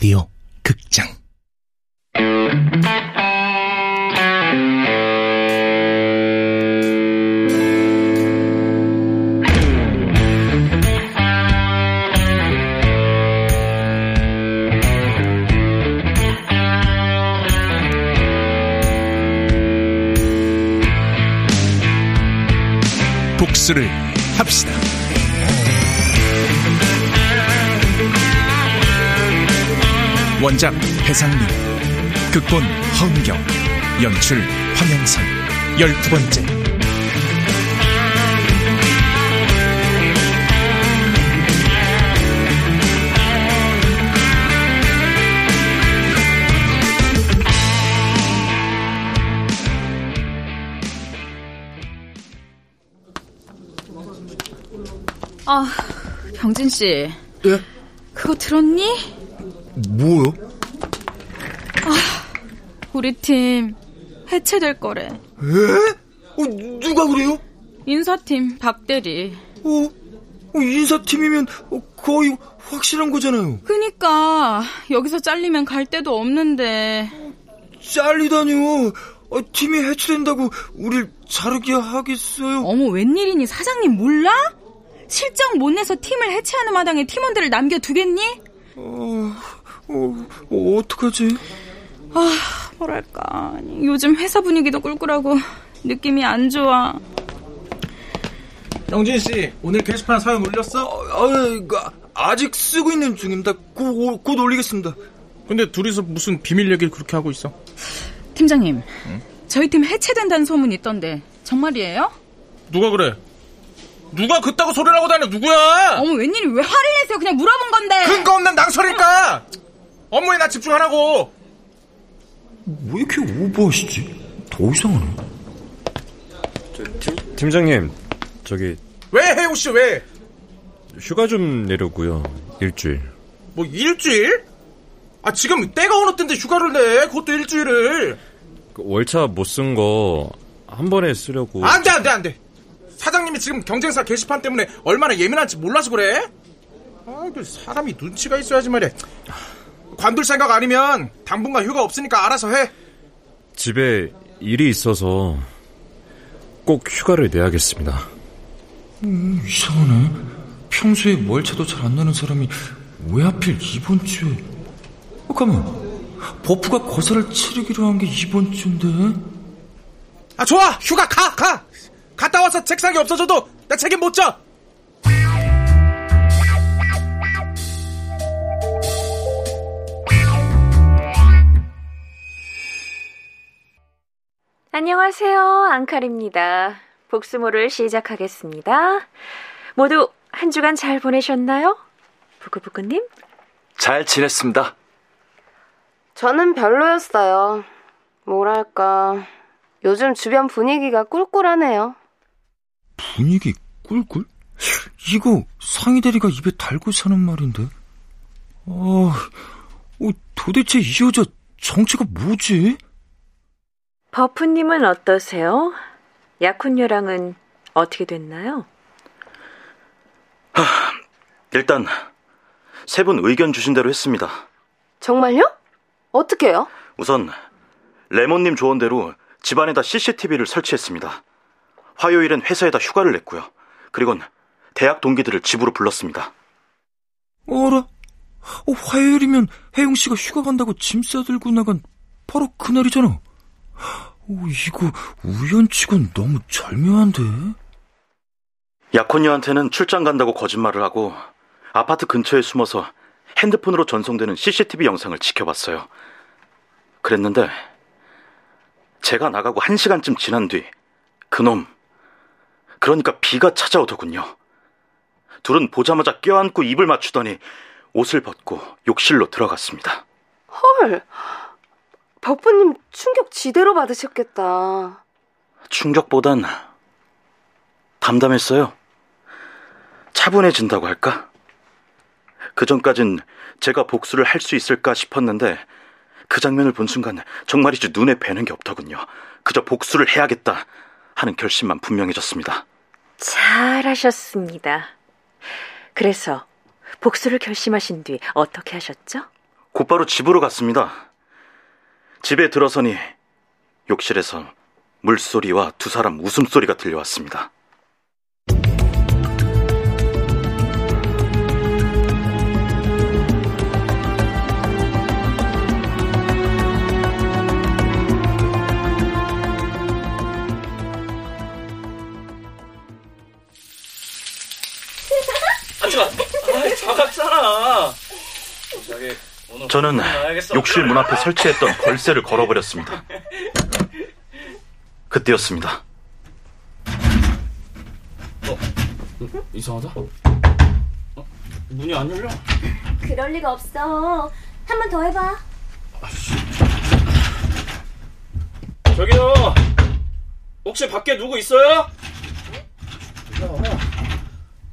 라 원작 배상민 극본 허은경 연출 황영선 열두 번째 아, 병진 씨. 예? 그거 들었니? 뭐요? 우리 팀 해체될 거래. 에? 어, 누가 그래요? 인사팀 박대리. 어, 어, 인사팀이면 어, 거의 확실한 거잖아요. 그니까 여기서 잘리면 갈 데도 없는데. 잘리다니요. 어, 팀이 해체된다고 우릴 자르게 하겠어요? 어머 웬일이니 사장님 몰라? 실적 못 내서 팀을 해체하는 마당에 팀원들을 남겨두겠니? 어, 어, 어, 어떡하지? 아 뭐랄까 요즘 회사 분위기도 꿀꿀하고 느낌이 안 좋아. 영진 씨 오늘 게시판 사연 올렸어? 아, 그, 아직 쓰고 있는 중입니다. 곧, 곧 올리겠습니다. 근데 둘이서 무슨 비밀 얘기를 그렇게 하고 있어? 팀장님, 저희 팀 해체된다는 소문 있던데 정말이에요? 누가 그래? 누가 그따구 소리를 하고 다녀 누구야? 어머 웬일이 왜 화를 내세요? 그냥 물어본 건데. 근거 없는 낭설일까? 업무에 나 집중하라고. 왜 이렇게 오버하시지? 더 이상하네. 팀, 팀장님, 저기 왜 혜용 씨 왜? 휴가 좀 내려고요. 일주일. 뭐 일주일? 아 지금 때가 어느 때인데 휴가를 내? 그것도 일주일을. 그 월차 못 쓴 거 한 번에 쓰려고. 안돼 안돼 안돼. 사장님이 지금 경쟁사 게시판 때문에 얼마나 예민한지 몰라서 그래? 아, 그 사람이 눈치가 있어야지 말이야. 관둘 생각 아니면 당분간 휴가 없으니까 알아서 해. 집에 일이 있어서 꼭 휴가를 내야겠습니다. 음, 이상하네. 평소에 월차도 잘안 내는 사람이 왜 하필 이번 주에? 어, 가만. 버프가 거사를 치르기로 한 게 이번 주인데? 아 좋아 휴가 가 가. 갔다 와서 책상이 없어져도 나 책임 못 져. 안녕하세요. 앙칼입니다. 복수모를 시작하겠습니다. 모두 한 주간 잘 보내셨나요? 부끄부끄님? 잘 지냈습니다. 저는 별로였어요. 뭐랄까, 요즘 주변 분위기가 꿀꿀하네요. 분위기 꿀꿀? 이거 상위 대리가 입에 달고 사는 말인데. 아, 어, 도대체 이 여자 정체가 뭐지? 버프님은 어떠세요? 약혼녀랑은 어떻게 됐나요? 일단 세 분 의견 주신 대로 했습니다. 정말요? 어떻게요? 우선 레몬님 조언대로 집안에다 CCTV를 설치했습니다. 화요일엔 회사에다 휴가를 냈고요. 그리곤 대학 동기들을 집으로 불렀습니다. 어라? 어, 화요일이면 혜영 씨가 휴가 간다고 짐 싸들고 나간 바로 그날이잖아. 어, 이거 우연치곤 너무 절묘한데? 약혼녀한테는 출장 간다고 거짓말을 하고 아파트 근처에 숨어서 핸드폰으로 전송되는 CCTV 영상을 지켜봤어요. 그랬는데 제가 나가고 한 시간쯤 지난 뒤 그놈 그러니까 비가 찾아오더군요. 둘은 보자마자 껴안고 입을 맞추더니 옷을 벗고 욕실로 들어갔습니다. 헐, 버프님 충격 지대로 받으셨겠다. 충격보단 담담했어요. 차분해진다고 할까? 그 전까진 제가 복수를 할 수 있을까 싶었는데 그 장면을 본 순간 정말이지 눈에 뵈는 게 없더군요. 그저 복수를 해야겠다 하는 결심만 분명해졌습니다. 잘하셨습니다. 그래서 복수를 결심하신 뒤 어떻게 하셨죠? 곧바로 집으로 갔습니다. 집에 들어서니 욕실에서 물소리와 두 사람 웃음소리가 들려왔습니다. 저 는 욕실 문 앞에 설치했던 걸쇠를 걸어버렸습니다. 그때였습니다. 이상하다. 어? 문이 안 열려. 그럴 리가 없어. 한 번 더 해봐. 저기요. 혹시 밖에 누구 있어요?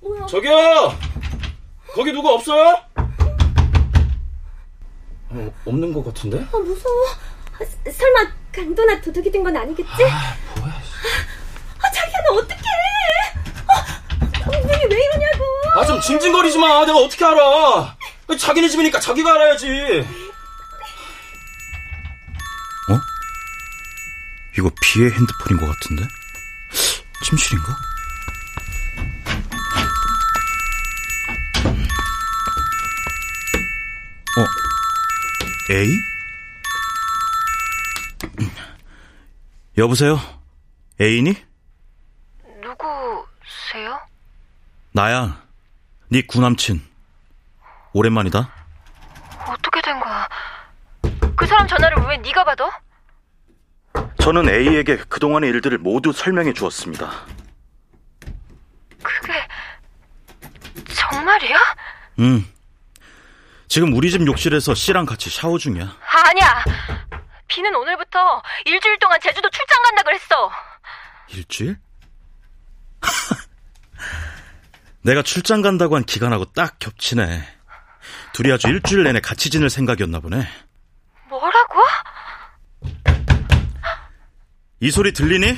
뭐야? 저기요. 거기 누구 없어요? 어, 없는 것 같은데? 아, 무서워. 아, 스- 설마 강도나 도둑이 된 건 아니겠지? 아, 뭐야. 아, 자기야, 너 어떡해. 아, 분명히 왜 이러냐고. 아 좀 징징거리지 마. 내가 어떻게 알아? 자기네 집이니까 자기가 알아야지. 이거 비의 핸드폰인 것 같은데? 침실인가? 어, A? 여보세요? 애인이? 누구세요? 나야. 네 구남친. 오랜만이다. 어떻게 된 거야? 그 사람 전화를 왜 네가 받아? 저는 A에게 그동안의 일들을 모두 설명해 주었습니다. 그게 정말이야? 음. 지금 우리 집 욕실에서 C랑 같이 샤워 중이야. 아니야. 비는 오늘부터 일주일 동안 제주도 출장 간다 그랬어. 일주일? 내가 출장 간다고 한 기간하고 딱 겹치네. 둘이 아주 일주일 내내 같이 지낼 생각이었나 보네. 뭐라고? 이 소리 들리니?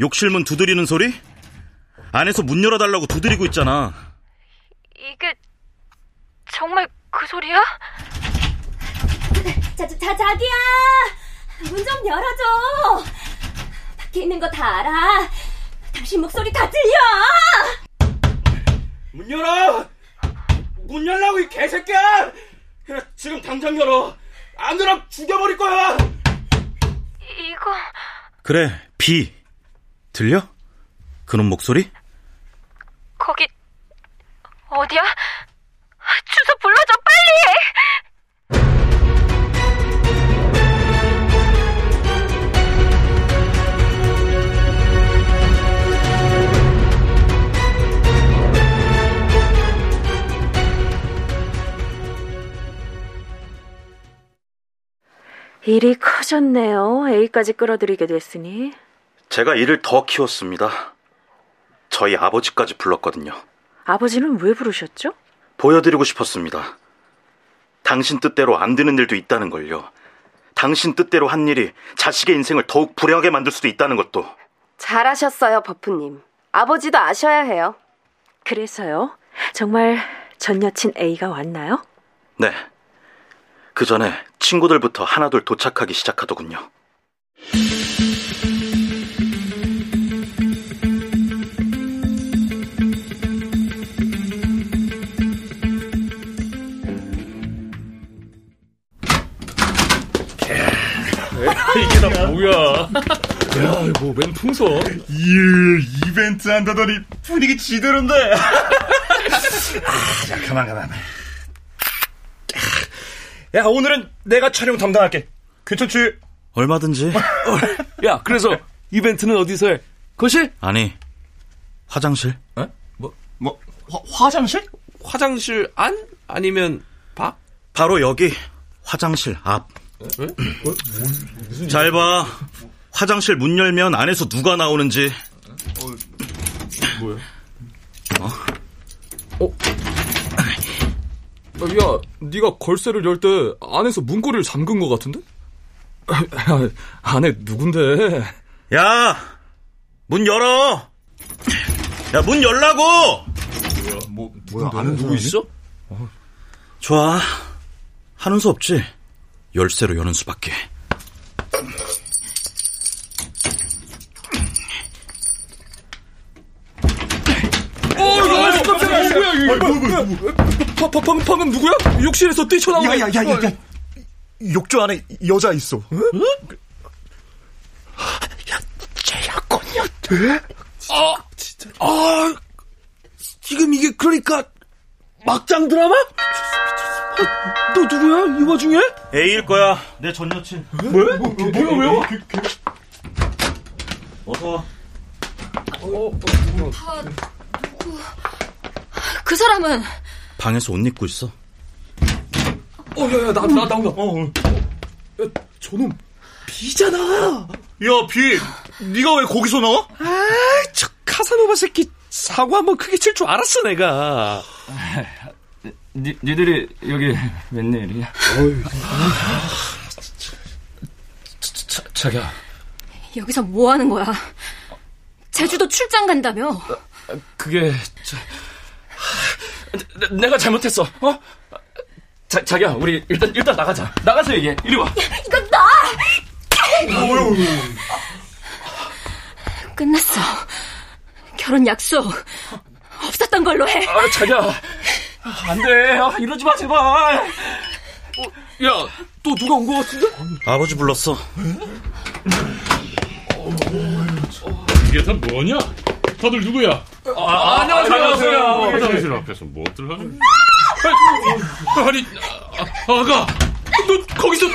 욕실 문 두드리는 소리? 안에서 문 열어달라고 두드리고 있잖아. 이게 정말 그 소리야? 자, 자, 자 자기야! 문 좀 열어줘! 밖에 있는 거 다 알아. 당신 목소리 다 들려! 문 열어! 문 열라고 이 개새끼야! 야, 지금 당장 열어. 안 그럼 죽여버릴 거야. 이거 그래, B. 들려? 그놈 목소리? 거기 어디야? 일이 커졌네요. A까지 끌어들이게 됐으니. 제가 일을 더 키웠습니다. 저희 아버지까지 불렀거든요. 아버지는 왜 부르셨죠? 보여드리고 싶었습니다. 당신 뜻대로 안 되는 일도 있다는 걸요. 당신 뜻대로 한 일이 자식의 인생을 더욱 불행하게 만들 수도 있다는 것도. 잘하셨어요, 버프님. 아버지도 아셔야 해요. 그래서요. 정말 전 여친 A가 왔나요? 네. 그 전에 친구들부터 하나둘 도착하기 시작하더군요. 이게 다 뭐야? 야, 뭐, 웬 풍선? 예, 이벤트 한다더니 분위기 지대로인데. 아, 자, 가만, 가만. 야, 오늘은 내가 촬영 담당할게. 괜찮지? 얼마든지. 야, 그래서 이벤트는 어디서 해? 거실? 아니, 화장실. 뭐, 화, 화장실? 화장실 안? 아니면 밖? 바로 여기 화장실 앞. 잘 봐. 화장실 문 열면 안에서 누가 나오는지. 야, 네가 걸쇠를 열 때 안에서 문고리를 잠근 것 같은데? 야, 안에 누군데? 야, 문 열어. 야, 문 열라고. 뭐, 뭐야, 안에 누구 있어? 좋아. 하는 수 없지. 열쇠로 여는 수밖에. 방금, 방금 누구야? 욕실에서 뛰쳐나온 야, 야, 야, 야, 야. 욕조 안에 여자 있어. 야, 쟤야 건이었대? 아, 진짜. 아, 지금 이게 그러니까 막장 드라마? 아, 너 누구야? 이 와중에? A일 거야. 내 전 여친. 왜? 뭐, 뭐야, 왜요? 어서 와. 다 누구? 그 사람은 방에서 옷 입고 있어. 어, 야, 야, 나, 나, 나온다. 어, 야, 저놈, 비잖아. 야, 비. 네가 왜 거기서 나와? 아, 저 카사노바 새끼 사고 한번 크게 칠 줄 알았어 내가. 니, 니들이 여기 웬일이야? 자, 자기야. 여기서 뭐 하는 거야? 제주도 출장 간다며? 그게 저, 내, 내가 잘못했어. 어? 자, 자기야, 우리 일단 일단 나가자. 나가서 얘기해. 이리 와. 이거 나! 끝났어. 결혼 약속 없었던 걸로 해. 아, 자기야. 안 돼. 아, 이러지 마, 제발. 어, 야, 또 누가 온거 같은데? 아버지 불렀어. 이게 다 뭐냐? 다들 누구야? 아, 안녕하세요. 화장실 앞에서 뭐들 하는? 아니, 아, 아가, 너 거기서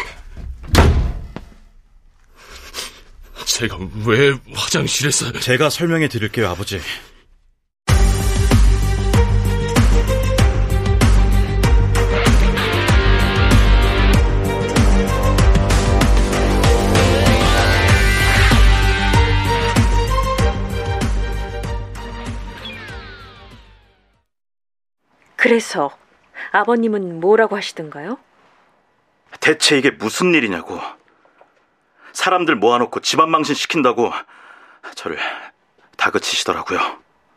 제가 왜 화장실에서? 제가 설명해 드릴게요, 아버지. 그래서 아버님은 뭐라고 하시던가요? 대체 이게 무슨 일이냐고. 사람들 모아놓고 집안 망신 시킨다고 저를 다그치시더라고요.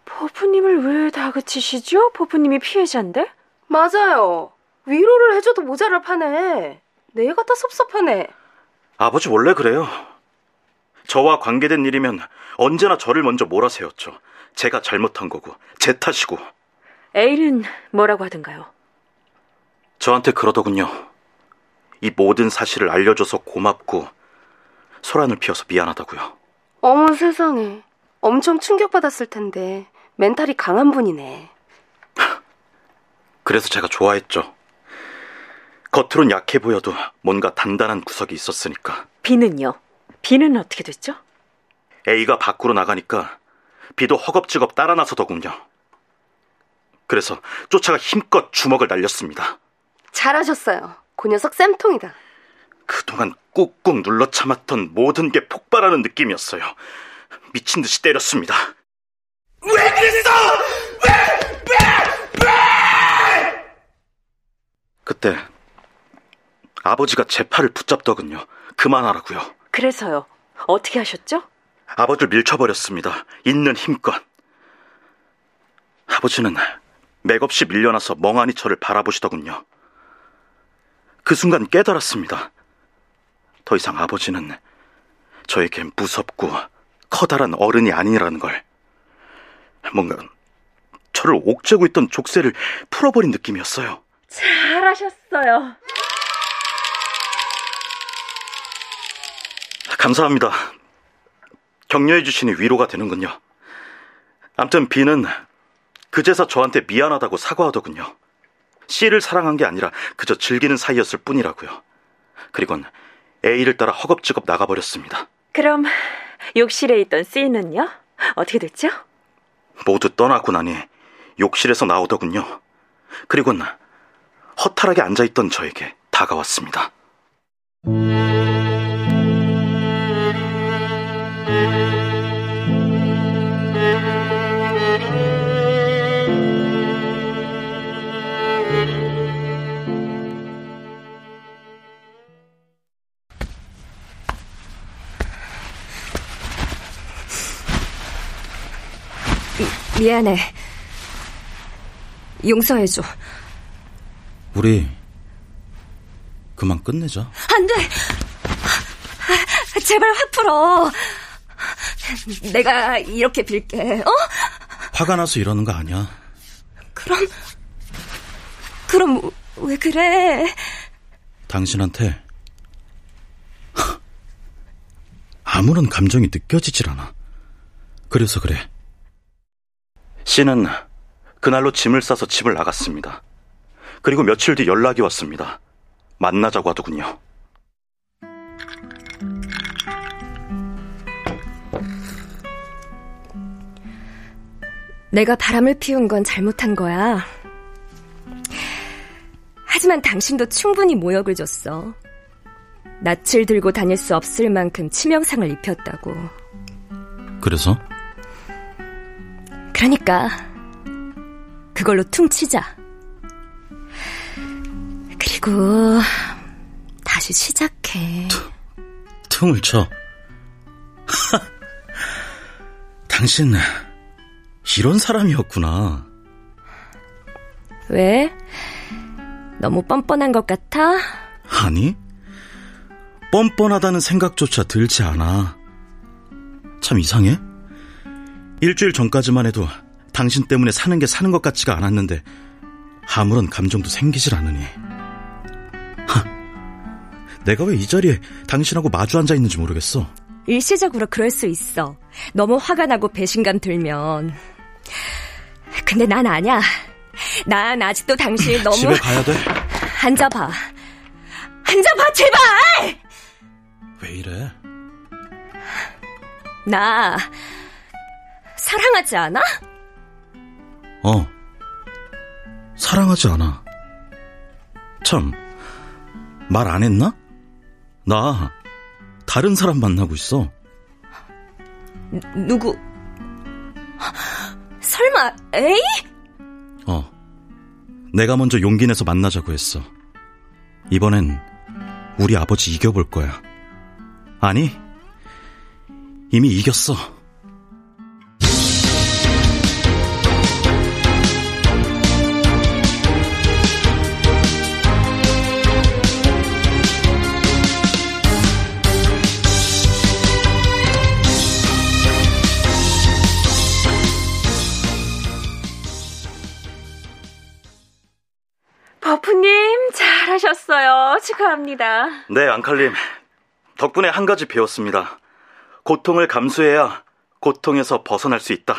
포부님을 왜 다그치시죠? 포부님이 피해자인데? 맞아요. 위로를 해줘도 모자랄 판에. 내가 더 섭섭하네. 아버지 원래 그래요. 저와 관계된 일이면 언제나 저를 먼저 몰아세웠죠. 제가 잘못한 거고, 제 탓이고. 에일은 뭐라고 하던가요? 저한테 그러더군요. 이 모든 사실을 알려줘서 고맙고, 소란을 피워서 미안하다고요. 어머 세상에. 엄청 충격받았을 텐데. 멘탈이 강한 분이네. 그래서 제가 좋아했죠. 겉으론 약해 보여도 뭔가 단단한 구석이 있었으니까. 비는요? 비는 어떻게 됐죠? A가 밖으로 나가니까 B도 허겁지겁 따라 나서더군요. 그래서 쫓아가 힘껏 주먹을 날렸습니다. 잘하셨어요. 그 녀석 쌤통이다. 그동안 꾹꾹 눌러 참았던 모든 게 폭발하는 느낌이었어요. 미친 듯이 때렸습니다. 왜 그랬어? 왜? 왜? 왜? 그때 아버지가 제 팔을 붙잡더군요. 그만하라고요. 그래서요. 어떻게 하셨죠? 아버지를 밀쳐버렸습니다. 있는 힘껏. 아버지는 맥없이 밀려나서 멍하니 저를 바라보시더군요. 그 순간 깨달았습니다. 더 이상 아버지는 저에게 무섭고 커다란 어른이 아니라는 걸. 뭔가 저를 옥죄고 있던 족쇄를 풀어버린 느낌이었어요. 잘하셨어요. 감사합니다. 격려해 주시니 위로가 되는군요. 암튼 B는 그제서 저한테 미안하다고 사과하더군요. C를 사랑한 게 아니라 그저 즐기는 사이였을 뿐이라고요. 그리곤 A를 따라 허겁지겁 나가버렸습니다. 그럼 욕실에 있던 C는요? 어떻게 됐죠? 모두 떠나고 나니 욕실에서 나오더군요. 그리곤 허탈하게 앉아있던 저에게 다가왔습니다. 미안해. 용서해줘. 우리 그만 끝내자. 안 돼! 제발 확 풀어. 내가 이렇게 빌게, 어? 화가 나서 이러는 거 아니야. 그럼, 그럼 왜 그래? 당신한테 아무런 감정이 느껴지질 않아. 그래서 그래. 씨는 그날로 짐을 싸서 집을 나갔습니다. 그리고 며칠 뒤 연락이 왔습니다. 만나자고 하더군요. 내가 바람을 피운 건 잘못한 거야. 하지만 당신도 충분히 모욕을 줬어. 낯을 들고 다닐 수 없을 만큼 치명상을 입혔다고. 그래서? 그러니까 그걸로 퉁치자. 그리고 다시 시작해. 퉁 을 쳐. 당신 이런 사람이었구나. 왜? 너무 뻔뻔한 것 같아? 아니, 뻔뻔하다는 생각조차 들지 않아. 참 이상해? 일주일 전까지만 해도 당신 때문에 사는 게 사는 것 같지가 않았는데 아무런 감정도 생기질 않으니. 하, 내가 왜 이 자리에 당신하고 마주 앉아 있는지 모르겠어. 일시적으로 그럴 수 있어. 너무 화가 나고 배신감 들면. 근데 난 아냐. 난 아직도 당신 너무. 집에 가야 돼? 앉아봐. 앉아봐, 제발! 왜 이래? 나, 사랑하지 않아? 어. 사랑하지 않아. 참, 말 안 했나? 나, 다른 사람 만나고 있어. 누구? 설마, 에이? 어. 내가 먼저 용기 내서 만나자고 했어. 이번엔 우리 아버지 이겨볼 거야. 아니, 이미 이겼어. 축하합니다. 네, 앙칼님. 덕분에 한 가지 배웠습니다. 고통을 감수해야 고통에서 벗어날 수 있다.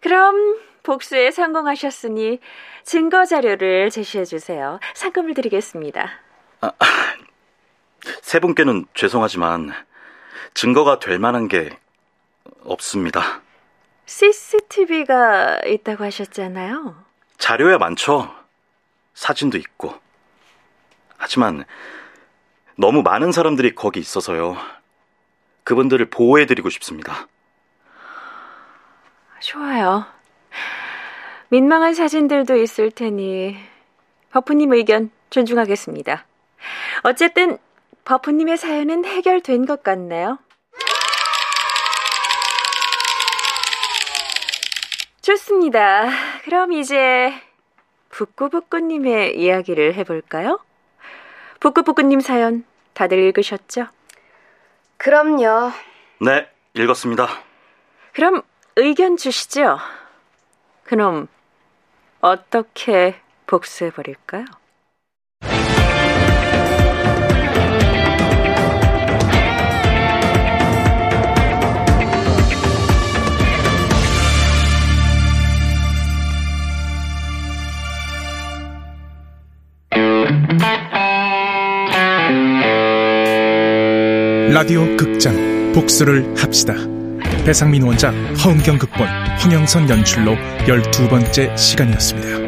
그럼 복수에 성공하셨으니 증거 자료를 제시해 주세요. 상금을 드리겠습니다. 아, 세 분께는 죄송하지만 증거가 될 만한 게 없습니다. CCTV가 있다고 하셨잖아요. 자료야 많죠. 사진도 있고. 하지만 너무 많은 사람들이 거기 있어서요. 그분들을 보호해드리고 싶습니다. 좋아요. 민망한 사진들도 있을 테니 버프님 의견 존중하겠습니다. 어쨌든 버프님의 사연은 해결된 것 같네요. 좋습니다. 그럼 이제 북구북구님의 이야기를 해볼까요? 북구북구님 사연 다들 읽으셨죠? 그럼요. 네, 읽었습니다. 그럼 의견 주시죠. 그럼 어떻게 복수해 버릴까요? 라디오 극장 복수를 합시다. 배상민 원작, 허은경 극본, 황영선 연출로 12번째 시간이었습니다.